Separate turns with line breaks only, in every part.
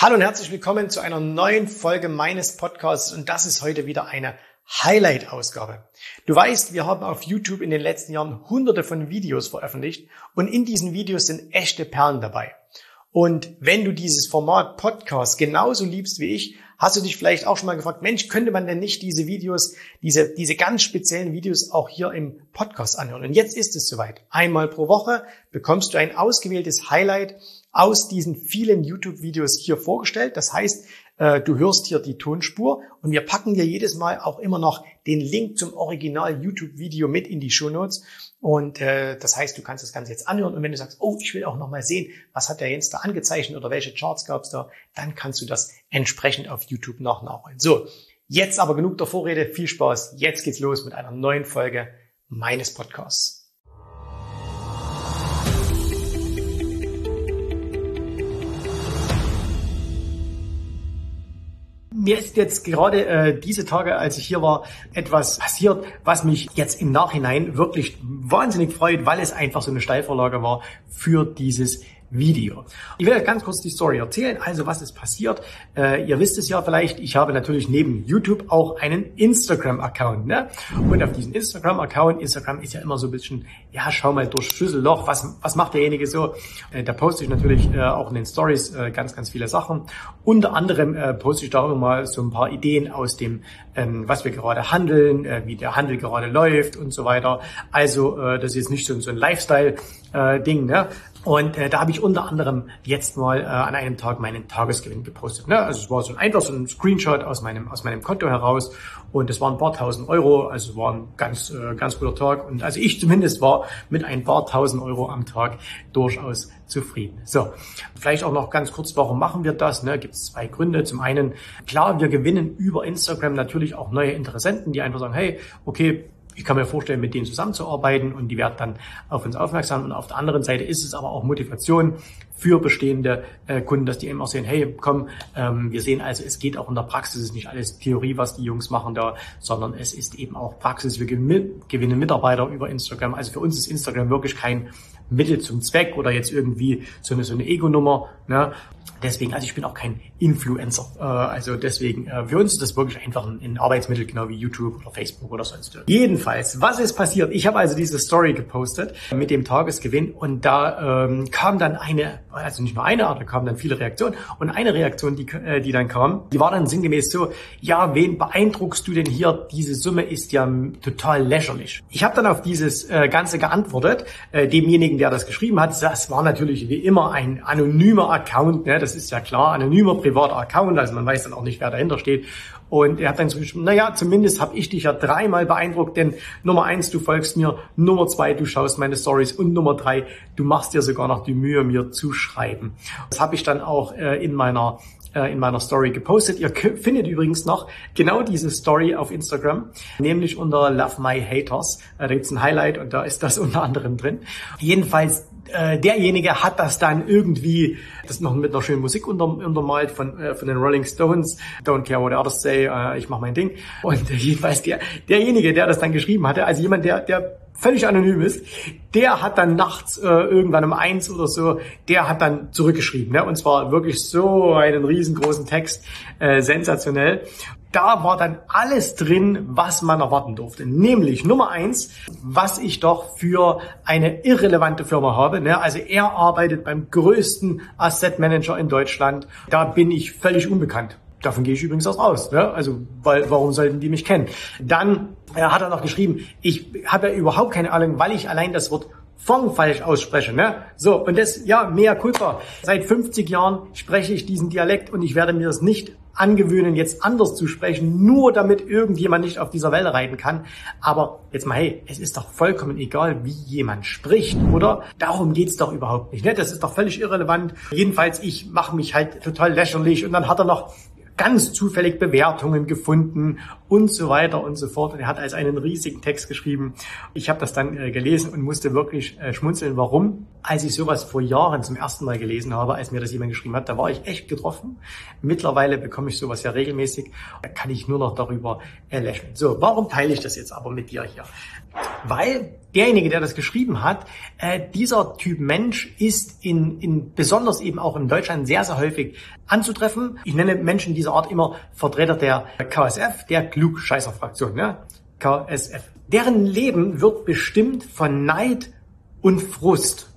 Hallo und herzlich willkommen zu einer neuen Folge meines Podcasts und das ist heute wieder eine Highlight-Ausgabe. Du weißt, wir haben auf YouTube in den letzten Jahren hunderte von Videos veröffentlicht und in diesen Videos sind echte Perlen dabei. Und wenn du dieses Format Podcast genauso liebst wie ich, hast du dich vielleicht auch schon mal gefragt, Mensch, könnte man denn nicht diese Videos, diese, diese ganz speziellen Videos auch hier im Podcast anhören? Und jetzt ist es soweit. Einmal pro Woche bekommst du ein ausgewähltes Highlight aus diesen vielen YouTube-Videos hier vorgestellt. Das heißt, äh, du hörst hier die Tonspur und wir packen dir jedes Mal auch immer noch den Link zum Original YouTube-Video mit in die Show Notes. Und äh, das heißt, du kannst das Ganze jetzt anhören und wenn du sagst, oh, ich will auch noch mal sehen, was hat der Jens da angezeichnet oder welche Charts gab es da, dann kannst du das entsprechend auf YouTube noch nachholen. So, jetzt aber genug der Vorrede, viel Spaß. Jetzt geht's los mit einer neuen Folge meines Podcasts. Mir ist jetzt gerade äh, diese Tage, als ich hier war, etwas passiert, was mich jetzt im Nachhinein wirklich wahnsinnig freut, weil es einfach so eine Steilvorlage war für dieses Video. Ich will ganz kurz die Story erzählen. Also was ist passiert? Äh, ihr wisst es ja vielleicht, ich habe natürlich neben YouTube auch einen Instagram-Account. Ne? Und auf diesem Instagram-Account, Instagram ist ja immer so ein bisschen, ja, schau mal durch Schlüsselloch, was, was macht derjenige so? Äh, da poste ich natürlich äh, auch in den Stories äh, ganz, ganz viele Sachen. Unter anderem äh, poste ich da immer mal so ein paar Ideen aus dem, ähm, was wir gerade handeln, äh, wie der Handel gerade läuft und so weiter. Also das ist jetzt nicht so, so ein Lifestyle-Ding, ne? Und äh, da habe ich unter anderem jetzt mal äh, an einem Tag meinen Tagesgewinn gepostet. Ne? Also es war so ein einfach so ein Screenshot aus meinem aus meinem Konto heraus und es waren ein paar tausend Euro. Also es war ein ganz äh, ganz guter Tag und also ich zumindest war mit ein paar tausend Euro am Tag durchaus zufrieden. So, vielleicht auch noch ganz kurz, warum machen wir das? Ne? Gibt es zwei Gründe. Zum einen, klar, wir gewinnen über Instagram natürlich auch neue Interessenten, die einfach sagen, hey, okay, ich kann mir vorstellen, mit denen zusammenzuarbeiten und die werden dann auf uns aufmerksam. Und auf der anderen Seite ist es aber auch Motivation für bestehende äh, Kunden, dass die eben auch sehen, hey, komm, ähm, wir sehen also, es geht auch in der Praxis, es ist nicht alles Theorie, was die Jungs machen da, sondern es ist eben auch Praxis. Wir gewinnen Mitarbeiter über Instagram. Also für uns ist Instagram wirklich kein Mittel zum Zweck oder jetzt irgendwie so eine, so eine Ego-Nummer. Ne? Deswegen, also ich bin auch kein Influencer. Äh, also deswegen, äh, für uns ist das wirklich einfach ein, ein Arbeitsmittel, genau wie YouTube oder Facebook oder sonst irgendwas. Jedenfalls, was ist passiert? Ich habe also diese Story gepostet mit dem Tagesgewinn und da ähm, kam dann eine, also nicht nur eine, aber da kamen dann viele Reaktionen. Und eine Reaktion, die, äh, die dann kam, die war dann sinngemäß so, ja, wen beeindruckst du denn hier? Diese Summe ist ja total lächerlich. Ich habe dann auf dieses äh, Ganze geantwortet, äh, demjenigen, der das geschrieben hat. Das war natürlich wie immer ein anonymer Account, ne? Das ist ja klar, anonymer privater Account, also man weiß dann auch nicht, wer dahinter steht. Und er hat dann so geschrieben, naja, zumindest habe ich dich ja dreimal beeindruckt, denn Nummer eins, du folgst mir, Nummer zwei, du schaust meine Stories und Nummer drei, du machst dir sogar noch die Mühe, mir zu schreiben. Das habe ich dann auch äh, in meiner äh, in meiner Story gepostet. Ihr findet übrigens noch genau diese Story auf Instagram, nämlich unter Love My Haters. Äh, da gibt's ein Highlight und da ist das unter anderem drin. Jedenfalls äh, derjenige hat das dann irgendwie, das noch mit einer schönen Musik unter, untermalt von, äh, von den Rolling Stones, Don't care what others say, ich mach mein Ding. Und jedenfalls der, derjenige, der das dann geschrieben hatte, also jemand, der, der völlig anonym ist, der hat dann nachts äh, irgendwann um eins oder so, der hat dann zurückgeschrieben. Ne? Und zwar wirklich so einen riesengroßen Text, äh, sensationell da war dann alles drin, was man erwarten durfte. Nämlich Nummer eins, was ich doch für eine irrelevante Firma habe. Ne? Also er arbeitet beim größten Asset Manager in Deutschland. Da bin ich völlig unbekannt. Davon gehe ich übrigens auch aus. Ne? Also, weil, warum sollten die mich kennen? Dann äh, hat er noch geschrieben, ich habe ja überhaupt keine Ahnung, weil ich allein das Wort Fong falsch ausspreche. Ne? So, und das, ja, mehr Culpa. Seit 50 Jahren spreche ich diesen Dialekt und ich werde mir das nicht angewöhnen, jetzt anders zu sprechen, nur damit irgendjemand nicht auf dieser Welle reiten kann. Aber jetzt mal, hey, es ist doch vollkommen egal, wie jemand spricht, oder? Darum geht's doch überhaupt nicht. Ne? Das ist doch völlig irrelevant. Jedenfalls, ich mache mich halt total lächerlich und dann hat er noch ganz zufällig Bewertungen gefunden und so weiter und so fort. Und er hat als einen riesigen Text geschrieben. Ich habe das dann äh, gelesen und musste wirklich äh, schmunzeln. Warum? Als ich sowas vor Jahren zum ersten Mal gelesen habe, als mir das jemand geschrieben hat, da war ich echt getroffen. Mittlerweile bekomme ich sowas ja regelmäßig. Da kann ich nur noch darüber äh, lächeln. So, warum teile ich das jetzt aber mit dir hier? Weil derjenige, der das geschrieben hat, äh, dieser Typ Mensch ist in, in besonders eben auch in Deutschland sehr, sehr häufig anzutreffen. Ich nenne Menschen dieser Art immer Vertreter der KSF, der Klugscheißer-Fraktion, ja? KSF. Deren Leben wird bestimmt von Neid und Frust.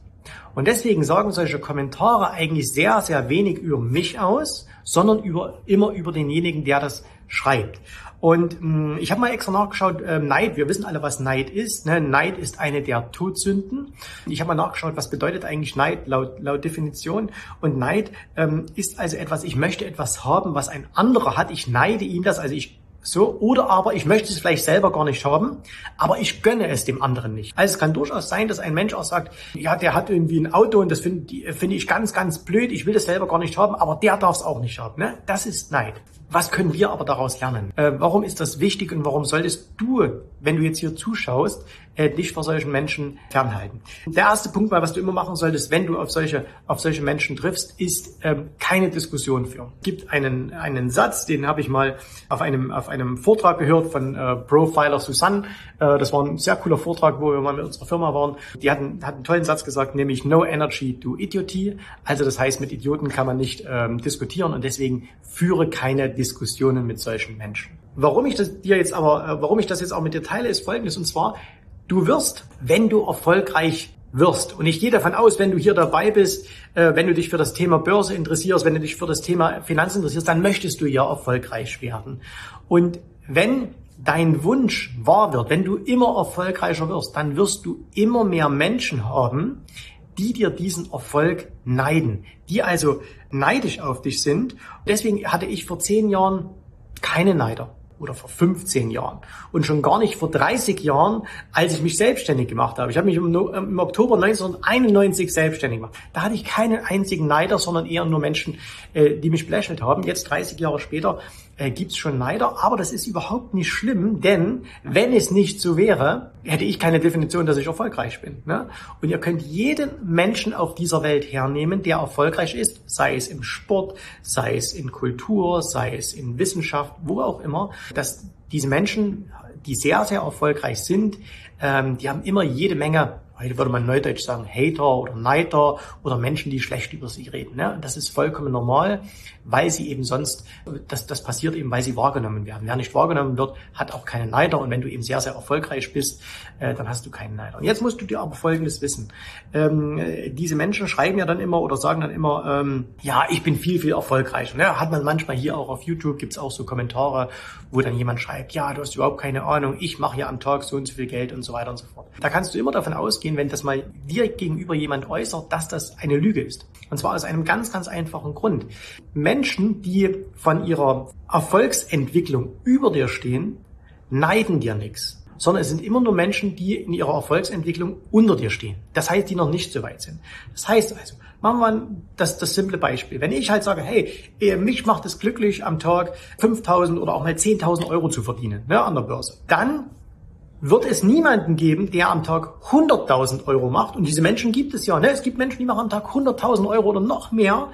Und deswegen sagen solche Kommentare eigentlich sehr, sehr wenig über mich aus, sondern über, immer über denjenigen, der das schreibt. Und mh, hm, ich habe mal extra nachgeschaut, äh, Neid, wir wissen alle, was Neid ist. Ne? Neid ist eine der Todsünden. Ich habe mal nachgeschaut, was bedeutet eigentlich Neid laut, laut Definition. Und Neid ähm, ist also etwas, ich möchte etwas haben, was ein anderer hat. Ich neide ihm das, also ich so, oder aber ich möchte es vielleicht selber gar nicht haben, aber ich gönne es dem anderen nicht. Also es kann durchaus sein, dass ein Mensch auch sagt, ja, der hat irgendwie ein Auto und das finde find ich ganz, ganz blöd, ich will das selber gar nicht haben, aber der darf es auch nicht haben. Ne? Das ist Neid. Was können wir aber daraus lernen? Äh, warum ist das wichtig und warum solltest du, wenn du jetzt hier zuschaust, äh, dich vor solchen Menschen fernhalten? Der erste Punkt, mal, was du immer machen solltest, wenn du auf solche, auf solche Menschen triffst, ist ähm, keine Diskussion führen. Es gibt einen, einen Satz, den habe ich mal auf einem, auf einem Vortrag gehört von äh, Profiler Susanne. Äh, das war ein sehr cooler Vortrag, wo wir mal mit unserer Firma waren. Die hatten, hatten einen tollen Satz gesagt, nämlich No Energy to Idioty. Also das heißt, mit Idioten kann man nicht ähm, diskutieren und deswegen führe keine Diskussionen mit solchen Menschen. Warum ich das dir jetzt aber, äh, warum ich das jetzt auch mit dir teile, ist folgendes. Und zwar, du wirst, wenn du erfolgreich wirst. Und ich gehe davon aus, wenn du hier dabei bist, äh, wenn du dich für das Thema Börse interessierst, wenn du dich für das Thema Finanzen interessierst, dann möchtest du ja erfolgreich werden. Und wenn dein Wunsch wahr wird, wenn du immer erfolgreicher wirst, dann wirst du immer mehr Menschen haben, die dir diesen Erfolg neiden, die also neidisch auf dich sind. Deswegen hatte ich vor zehn Jahren keine Neider oder vor 15 Jahren und schon gar nicht vor 30 Jahren, als ich mich selbstständig gemacht habe. Ich habe mich im, im, Oktober 1991 selbstständig gemacht. Da hatte ich keinen einzigen Neider, sondern eher nur Menschen, äh, die mich belächelt haben. Jetzt 30 Jahre später äh, gibt es schon Neider, aber das ist überhaupt nicht schlimm, denn wenn es nicht so wäre, hätte ich keine Definition, dass ich erfolgreich bin. Ne? Und ihr könnt jeden Menschen auf dieser Welt hernehmen, der erfolgreich ist, sei es im Sport, sei es in Kultur, sei es in Wissenschaft, wo auch immer, dass diese Menschen, die sehr, sehr erfolgreich sind, ähm, die haben immer jede Menge heute würde man neudeutsch sagen, Hater oder Neider oder Menschen, die schlecht über sie reden. Ne? Das ist vollkommen normal, weil sie eben sonst, das, das passiert eben, weil sie wahrgenommen werden. Wer nicht wahrgenommen wird, hat auch keine Neider. Und wenn du eben sehr, sehr erfolgreich bist, äh, dann hast du keinen Neider. Und jetzt musst du dir aber Folgendes wissen. Ähm, diese Menschen schreiben ja dann immer oder sagen dann immer, ähm, ja, ich bin viel, viel erfolgreicher. Ne? Hat man manchmal hier auch auf YouTube, gibt's auch so Kommentare, wo dann jemand schreibt, ja, du hast überhaupt keine Ahnung, ich mache ja am Tag so und so viel Geld und so weiter und so fort. Da kannst du immer davon ausgehen, wenn das mal dir gegenüber jemand äußert, dass das eine Lüge ist. Und zwar aus einem ganz, ganz einfachen Grund. Menschen, die von ihrer Erfolgsentwicklung über dir stehen, neiden dir nichts sondern es sind immer nur Menschen, die in ihrer Erfolgsentwicklung unter dir stehen. Das heißt, die noch nicht so weit sind. Das heißt also, machen wir das, das simple Beispiel. Wenn ich halt sage, hey, mich macht es glücklich, am Tag 5.000 oder auch mal 10.000 Euro zu verdienen ne, an der Börse, dann wird es niemanden geben, der am Tag 100.000 Euro macht. Und diese Menschen gibt es ja. Ne? Es gibt Menschen, die machen am Tag 100.000 Euro oder noch mehr,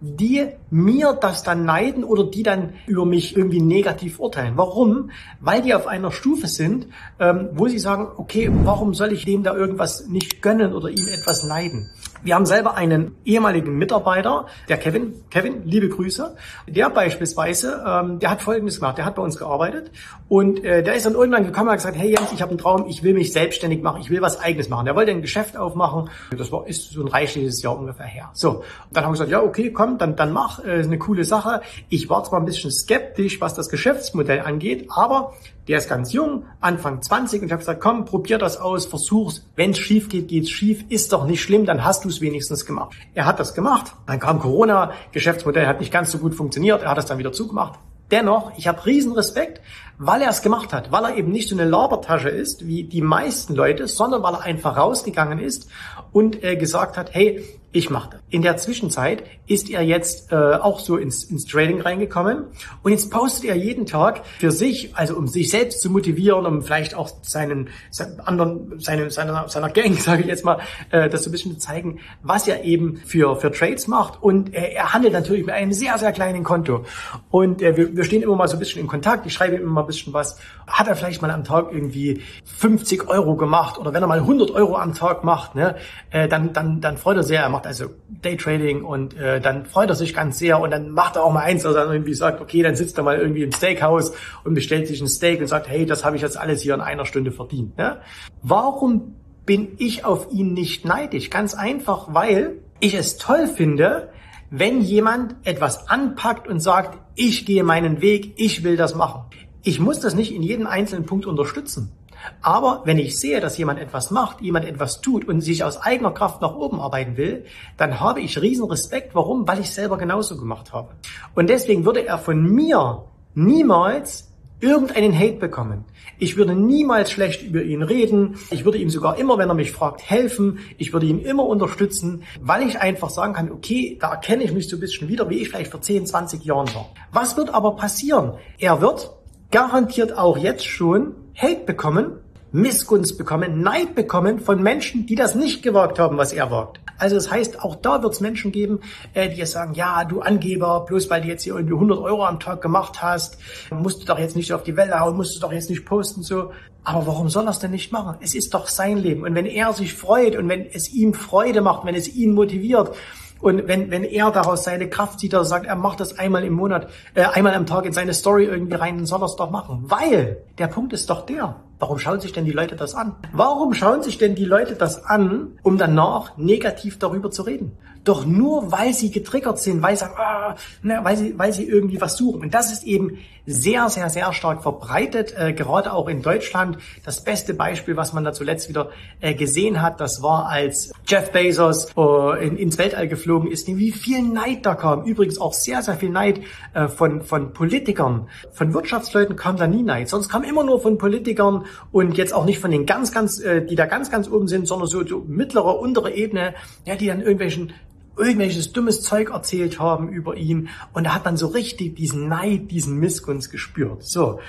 die mir das dann neiden oder die dann über mich irgendwie negativ urteilen. Warum? Weil die auf einer Stufe sind, ähm, wo sie sagen, okay, warum soll ich dem da irgendwas nicht gönnen oder ihm etwas neiden? Wir haben selber einen ehemaligen Mitarbeiter, der Kevin, Kevin, liebe Grüße, der beispielsweise, ähm, der hat Folgendes gemacht, der hat bei uns gearbeitet und äh, der ist dann irgendwann gekommen und hat gesagt, hey Jens, ich habe einen Traum, ich will mich selbstständig machen, ich will was Eigenes machen. Der wollte ein Geschäft aufmachen, das war, ist so ein reichliches Jahr ungefähr her. So, dann haben wir gesagt, ja okay, komm, dann, dann mach, äh, eine coole Sache. Ich war zwar ein bisschen skeptisch, was das Geschäftsmodell angeht, aber der ist ganz jung, Anfang 20 und ich habe gesagt, komm, probier das aus, versuch's. Wenn es schief geht, geht's schief, ist doch nicht schlimm, dann hast du es wenigstens gemacht. Er hat das gemacht, dann kam Corona, Geschäftsmodell hat nicht ganz so gut funktioniert, er hat es dann wieder zugemacht. Dennoch, ich habe riesen Respekt, weil er es gemacht hat, weil er eben nicht so eine Labertasche ist wie die meisten Leute, sondern weil er einfach rausgegangen ist und äh, gesagt hat, hey, ich mache das. In der Zwischenzeit ist er jetzt äh, auch so ins, ins Trading reingekommen und jetzt postet er jeden Tag für sich, also um sich selbst zu motivieren, um vielleicht auch seinen, seinen anderen, seine, seiner, seiner Gang, sage ich jetzt mal, äh, das so ein bisschen zu zeigen, was er eben für, für Trades macht. Und äh, er handelt natürlich mit einem sehr, sehr kleinen Konto. Und äh, wir, wir stehen immer mal so ein bisschen in Kontakt. Ich schreibe ihm immer bisschen was, hat er vielleicht mal am Tag irgendwie 50 Euro gemacht oder wenn er mal 100 Euro am Tag macht, ne, äh, dann, dann, dann freut er sehr. Er macht also Daytrading und äh, dann freut er sich ganz sehr und dann macht er auch mal eins, dass irgendwie sagt, okay, dann sitzt er mal irgendwie im Steakhouse und bestellt sich ein Steak und sagt, hey, das habe ich jetzt alles hier in einer Stunde verdient. Ne? Warum bin ich auf ihn nicht neidisch? Ganz einfach, weil ich es toll finde, wenn jemand etwas anpackt und sagt, ich gehe meinen Weg, ich will das machen. Ich muss das nicht in jedem einzelnen Punkt unterstützen. Aber wenn ich sehe, dass jemand etwas macht, jemand etwas tut und sich aus eigener Kraft nach oben arbeiten will, dann habe ich riesen Respekt. Warum? Weil ich selber genauso gemacht habe. Und deswegen würde er von mir niemals irgendeinen Hate bekommen. Ich würde niemals schlecht über ihn reden. Ich würde ihm sogar immer, wenn er mich fragt, helfen. Ich würde ihn immer unterstützen, weil ich einfach sagen kann, okay, da erkenne ich mich so ein bisschen wieder, wie ich vielleicht vor 10, 20 Jahren war. Was wird aber passieren? Er wird garantiert auch jetzt schon Hate bekommen, Missgunst bekommen, Neid bekommen von Menschen, die das nicht gewagt haben, was er wagt. Also das heißt, auch da wird es Menschen geben, äh, die jetzt sagen, ja, du Angeber, bloß weil du jetzt hier irgendwie 100 Euro am Tag gemacht hast, musst du doch jetzt nicht auf die Welle hauen, musst du doch jetzt nicht posten so. Aber warum soll er es denn nicht machen? Es ist doch sein Leben. Und wenn er sich freut und wenn es ihm Freude macht, wenn es ihn motiviert, und wenn, wenn er daraus seine Kraft zieht, er sagt, er macht das einmal im Monat, äh, einmal am Tag in seine Story irgendwie rein, dann soll er es doch machen. Weil der Punkt ist doch der. Warum schauen sich denn die Leute das an? Warum schauen sich denn die Leute das an, um danach negativ darüber zu reden? Doch nur weil sie getriggert sind, weil sie, sagen, ah, ne, weil sie, weil sie irgendwie was suchen. Und das ist eben sehr, sehr, sehr stark verbreitet, äh, gerade auch in Deutschland. Das beste Beispiel, was man da zuletzt wieder äh, gesehen hat, das war, als Jeff Bezos äh, in, ins Weltall geflogen ist, wie viel Neid da kam. Übrigens auch sehr, sehr viel Neid äh, von, von Politikern. Von Wirtschaftsleuten kam da nie Neid. Sonst kam immer nur von Politikern und jetzt auch nicht von den ganz, ganz, äh, die da ganz, ganz oben sind, sondern so, so mittlere, untere Ebene, ja, die dann irgendwelchen irgendwelches dummes Zeug erzählt haben über ihn und da hat man so richtig diesen Neid, diesen Missgunst gespürt. So.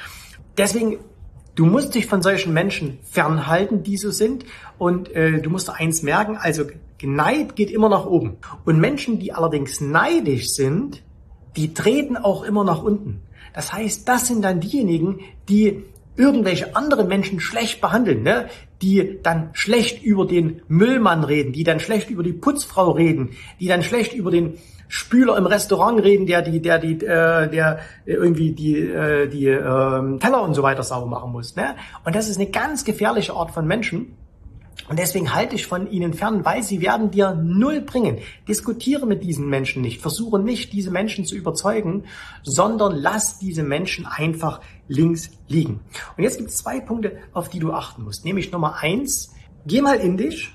Deswegen, du musst dich von solchen Menschen fernhalten, die so sind und äh, du musst eins merken, also Neid geht immer nach oben. Und Menschen, die allerdings neidisch sind, die treten auch immer nach unten. Das heißt, das sind dann diejenigen, die irgendwelche anderen Menschen schlecht behandeln, ne? Die dann schlecht über den Müllmann reden, die dann schlecht über die Putzfrau reden, die dann schlecht über den Spüler im Restaurant reden, der die, der die, äh, der irgendwie die, äh, die äh, Teller und so weiter sauber machen muss. Ne? Und das ist eine ganz gefährliche Art von Menschen. Und deswegen halte ich von ihnen fern, weil sie werden dir null bringen. Diskutiere mit diesen Menschen nicht. Versuche nicht, diese Menschen zu überzeugen, sondern lass diese Menschen einfach links liegen. Und jetzt gibt es zwei Punkte, auf die du achten musst. Nämlich Nummer eins, geh mal in dich,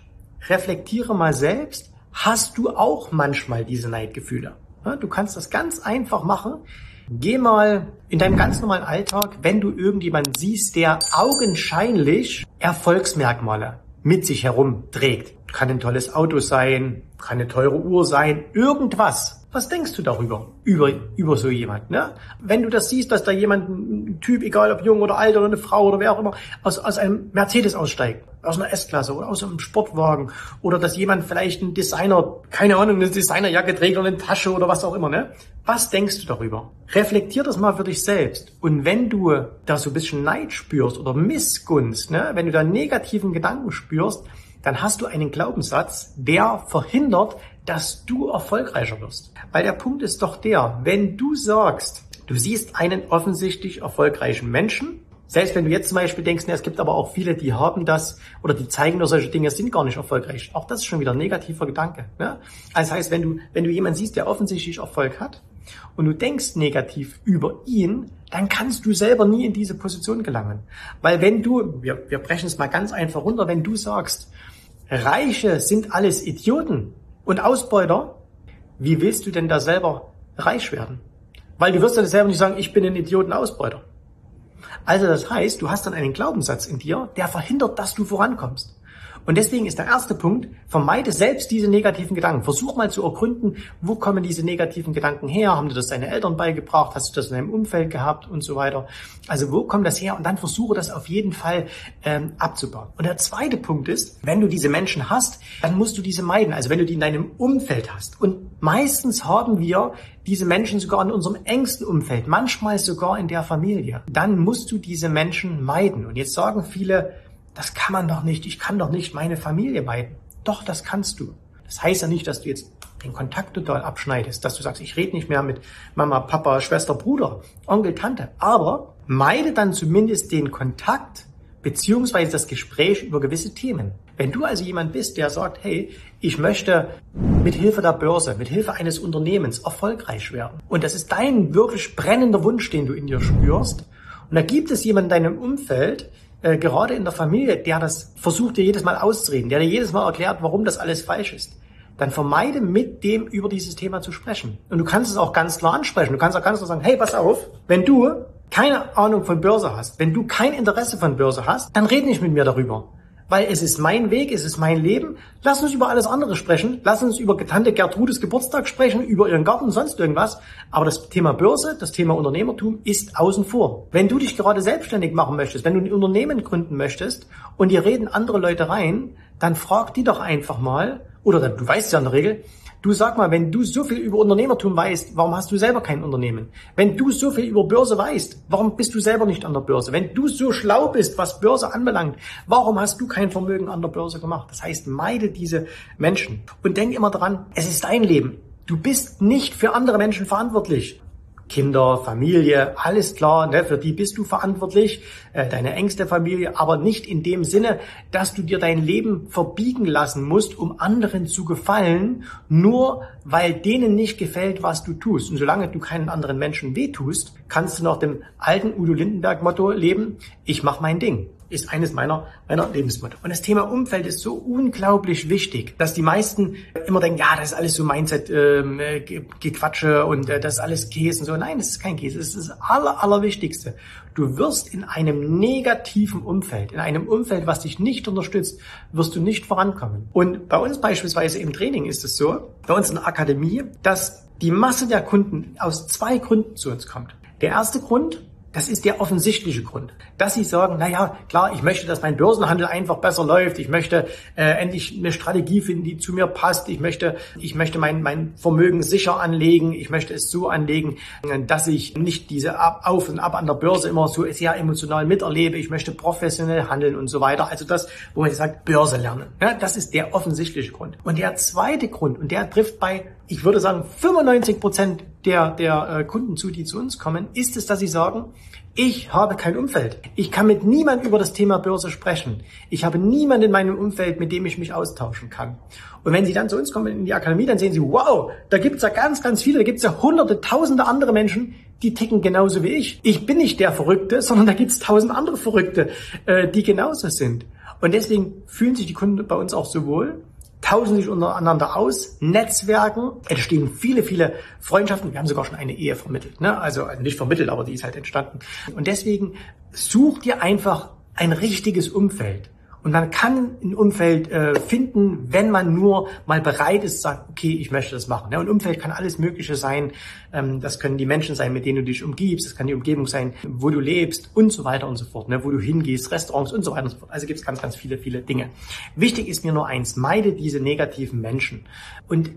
reflektiere mal selbst, hast du auch manchmal diese Neidgefühle? Du kannst das ganz einfach machen. Geh mal in deinem ganz normalen Alltag, wenn du irgendjemanden siehst, der augenscheinlich Erfolgsmerkmale mit sich herumträgt. Kann ein tolles Auto sein, kann eine teure Uhr sein, irgendwas. Was denkst du darüber? Über, über so jemand, ne? Wenn du das siehst, dass da jemand, ein Typ, egal ob jung oder alt oder eine Frau oder wer auch immer, aus, aus einem Mercedes aussteigt, aus einer S-Klasse oder aus einem Sportwagen oder dass jemand vielleicht ein Designer, keine Ahnung, eine Designerjacke trägt oder eine Tasche oder was auch immer, ne? Was denkst du darüber? Reflektier das mal für dich selbst. Und wenn du da so ein bisschen Neid spürst oder Missgunst, ne? Wenn du da negativen Gedanken spürst, dann hast du einen Glaubenssatz, der verhindert, dass du erfolgreicher wirst. Weil der Punkt ist doch der, wenn du sagst, du siehst einen offensichtlich erfolgreichen Menschen, selbst wenn du jetzt zum Beispiel denkst, ne, es gibt aber auch viele, die haben das oder die zeigen nur solche Dinge, sind gar nicht erfolgreich. Auch das ist schon wieder ein negativer Gedanke. Ne? Also das heißt, wenn du, wenn du jemanden siehst, der offensichtlich Erfolg hat und du denkst negativ über ihn, dann kannst du selber nie in diese Position gelangen. Weil wenn du, wir, wir brechen es mal ganz einfach runter, wenn du sagst, Reiche sind alles Idioten, und Ausbeuter, wie willst du denn da selber reich werden? Weil du wirst ja selber nicht sagen, ich bin ein Idioten-Ausbeuter. Also das heißt, du hast dann einen Glaubenssatz in dir, der verhindert, dass du vorankommst. Und deswegen ist der erste Punkt, vermeide selbst diese negativen Gedanken. Versuch mal zu ergründen, wo kommen diese negativen Gedanken her? Haben dir das deine Eltern beigebracht? Hast du das in deinem Umfeld gehabt und so weiter? Also wo kommt das her? Und dann versuche das auf jeden Fall ähm, abzubauen. Und der zweite Punkt ist, wenn du diese Menschen hast, dann musst du diese meiden. Also wenn du die in deinem Umfeld hast. Und meistens haben wir diese Menschen sogar in unserem engsten Umfeld, manchmal sogar in der Familie. Dann musst du diese Menschen meiden. Und jetzt sagen viele, das kann man doch nicht, ich kann doch nicht meine Familie meiden. Doch, das kannst du. Das heißt ja nicht, dass du jetzt den Kontakt total abschneidest, dass du sagst, ich rede nicht mehr mit Mama, Papa, Schwester, Bruder, Onkel, Tante. Aber meide dann zumindest den Kontakt beziehungsweise das Gespräch über gewisse Themen. Wenn du also jemand bist, der sagt, hey, ich möchte mit Hilfe der Börse, mit Hilfe eines Unternehmens erfolgreich werden und das ist dein wirklich brennender Wunsch, den du in dir spürst und da gibt es jemanden in deinem Umfeld, äh, gerade in der Familie, der das versucht dir jedes Mal auszureden, der dir jedes Mal erklärt, warum das alles falsch ist, dann vermeide mit dem über dieses Thema zu sprechen. Und du kannst es auch ganz klar ansprechen. Du kannst auch ganz klar sagen, hey, pass auf, wenn du keine Ahnung von Börse hast, wenn du kein Interesse von Börse hast, dann red nicht mit mir darüber weil es ist mein Weg, es ist mein Leben. Lass uns über alles andere sprechen. Lass uns über Tante Gertrudes Geburtstag sprechen, über ihren Garten, sonst irgendwas. Aber das Thema Börse, das Thema Unternehmertum ist außen vor. Wenn du dich gerade selbstständig machen möchtest, wenn du ein Unternehmen gründen möchtest und dir reden andere Leute rein, dann frag die doch einfach mal, oder du weißt ja in der Regel, Du sag mal, wenn du so viel über Unternehmertum weißt, warum hast du selber kein Unternehmen? Wenn du so viel über Börse weißt, warum bist du selber nicht an der Börse? Wenn du so schlau bist, was Börse anbelangt, warum hast du kein Vermögen an der Börse gemacht? Das heißt, meide diese Menschen und denk immer dran, es ist dein Leben. Du bist nicht für andere Menschen verantwortlich. Kinder, Familie, alles klar, ne, für die bist du verantwortlich, äh, deine engste Familie, aber nicht in dem Sinne, dass du dir dein Leben verbiegen lassen musst, um anderen zu gefallen, nur weil denen nicht gefällt, was du tust. Und solange du keinen anderen Menschen wehtust, kannst du nach dem alten Udo Lindenberg Motto leben, ich mach mein Ding ist eines meiner, meiner Lebensmotto. Und das Thema Umfeld ist so unglaublich wichtig, dass die meisten immer denken, ja, das ist alles so Mindset-Gequatsche ähm, äh, und äh, das ist alles Käse und so. Nein, das ist kein Käse. Das ist das Aller, Allerwichtigste. Du wirst in einem negativen Umfeld, in einem Umfeld, was dich nicht unterstützt, wirst du nicht vorankommen. Und bei uns beispielsweise im Training ist es so, bei uns in der Akademie, dass die Masse der Kunden aus zwei Gründen zu uns kommt. Der erste Grund, das ist der offensichtliche Grund, dass sie sagen, na ja, klar, ich möchte, dass mein Börsenhandel einfach besser läuft. Ich möchte äh, endlich eine Strategie finden, die zu mir passt. Ich möchte, ich möchte mein, mein Vermögen sicher anlegen. Ich möchte es so anlegen, dass ich nicht diese Auf und Ab an der Börse immer so sehr emotional miterlebe. Ich möchte professionell handeln und so weiter. Also das, wo man sagt, Börse lernen. Ja, das ist der offensichtliche Grund. Und der zweite Grund, und der trifft bei, ich würde sagen, 95 Prozent der, der äh, Kunden zu, die zu uns kommen, ist es, dass sie sagen, ich habe kein Umfeld. Ich kann mit niemandem über das Thema Börse sprechen. Ich habe niemanden in meinem Umfeld, mit dem ich mich austauschen kann. Und wenn Sie dann zu uns kommen in die Akademie, dann sehen Sie, wow, da gibt's ja ganz, ganz viele, da gibt's ja hunderte, tausende andere Menschen, die ticken genauso wie ich. Ich bin nicht der Verrückte, sondern da gibt's tausend andere Verrückte, äh, die genauso sind. Und deswegen fühlen sich die Kunden bei uns auch so wohl tauschen sich untereinander aus, Netzwerken, entstehen viele, viele Freundschaften. Wir haben sogar schon eine Ehe vermittelt, ne? also nicht vermittelt, aber die ist halt entstanden. Und deswegen such dir einfach ein richtiges Umfeld. Und man kann ein Umfeld äh, finden, wenn man nur mal bereit ist, sagt, okay, ich möchte das machen. Ja, und Umfeld kann alles Mögliche sein. Ähm, das können die Menschen sein, mit denen du dich umgibst. Das kann die Umgebung sein, wo du lebst und so weiter und so fort. Ne, wo du hingehst, Restaurants und so weiter und so fort. Also gibt es ganz, ganz viele, viele Dinge. Wichtig ist mir nur eins, meide diese negativen Menschen. Und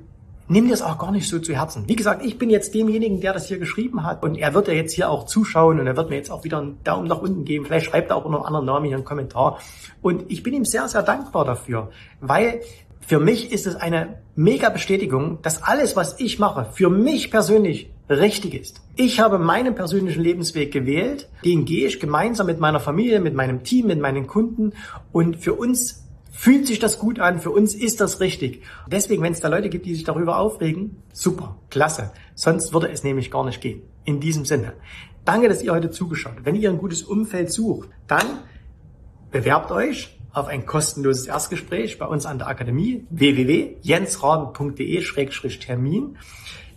nimm dir es auch gar nicht so zu Herzen. Wie gesagt, ich bin jetzt demjenigen, der das hier geschrieben hat und er wird ja jetzt hier auch zuschauen und er wird mir jetzt auch wieder einen Daumen nach unten geben. Vielleicht schreibt er auch noch einen anderen Namen hier einen Kommentar. Und ich bin ihm sehr, sehr dankbar dafür, weil für mich ist es eine mega Bestätigung, dass alles, was ich mache, für mich persönlich richtig ist. Ich habe meinen persönlichen Lebensweg gewählt, den gehe ich gemeinsam mit meiner Familie, mit meinem Team, mit meinen Kunden und für uns fühlt sich das gut an, für uns ist das richtig. Deswegen, wenn es da Leute gibt, die sich darüber aufregen, super, klasse. Sonst würde es nämlich gar nicht gehen. In diesem Sinne. Danke, dass ihr heute zugeschaut habt. Wenn ihr ein gutes Umfeld sucht, dann bewerbt euch auf ein kostenloses Erstgespräch bei uns an der Akademie www.jensraben.de-termin.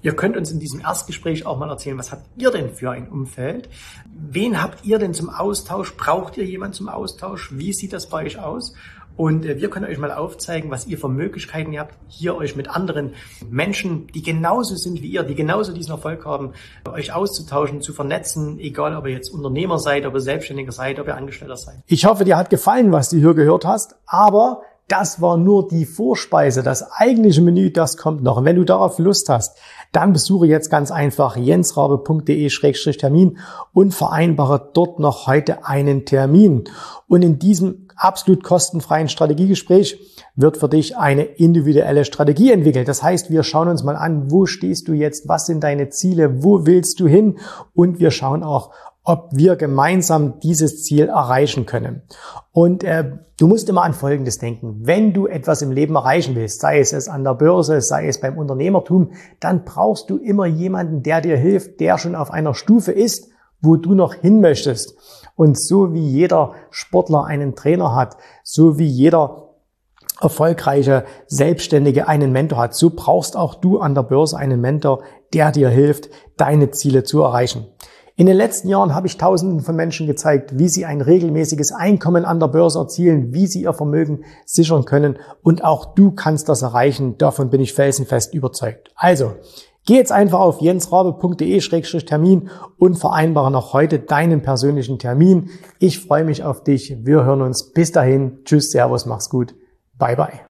Ihr könnt uns in diesem Erstgespräch auch mal erzählen, was habt ihr denn für ein Umfeld? Wen habt ihr denn zum Austausch? Braucht ihr jemanden zum Austausch? Wie sieht das bei euch aus? Und äh, wir können euch mal aufzeigen, was ihr für Möglichkeiten habt, hier euch mit anderen Menschen, die genauso sind wie ihr, die genauso diesen Erfolg haben, euch auszutauschen, zu vernetzen, egal ob ihr jetzt Unternehmer seid, ob ihr Selbstständiger seid, ob ihr Angestellter seid.
Ich hoffe, dir hat gefallen, was du hier gehört hast, aber das war nur die Vorspeise. Das eigentliche Menü, das kommt noch. Und wenn du darauf Lust hast, dann besuche jetzt ganz einfach jensrabe.de-termin und vereinbare dort noch heute einen Termin. Und in diesem absolut kostenfreien Strategiegespräch wird für dich eine individuelle Strategie entwickelt. Das heißt, wir schauen uns mal an, wo stehst du jetzt, was sind deine Ziele, wo willst du hin und wir schauen auch, ob wir gemeinsam dieses Ziel erreichen können. Und äh, du musst immer an Folgendes denken. Wenn du etwas im Leben erreichen willst, sei es an der Börse, sei es beim Unternehmertum, dann brauchst du immer jemanden, der dir hilft, der schon auf einer Stufe ist, wo du noch hin möchtest. Und so wie jeder Sportler einen Trainer hat, so wie jeder erfolgreiche Selbstständige einen Mentor hat, so brauchst auch du an der Börse einen Mentor, der dir hilft, deine Ziele zu erreichen. In den letzten Jahren habe ich Tausenden von Menschen gezeigt, wie sie ein regelmäßiges Einkommen an der Börse erzielen, wie sie ihr Vermögen sichern können und auch du kannst das erreichen. Davon bin ich felsenfest überzeugt. Also, geh jetzt einfach auf jensrabe.de-termin und vereinbare noch heute deinen persönlichen Termin. Ich freue mich auf dich. Wir hören uns. Bis dahin. Tschüss, Servus, mach's gut. Bye bye.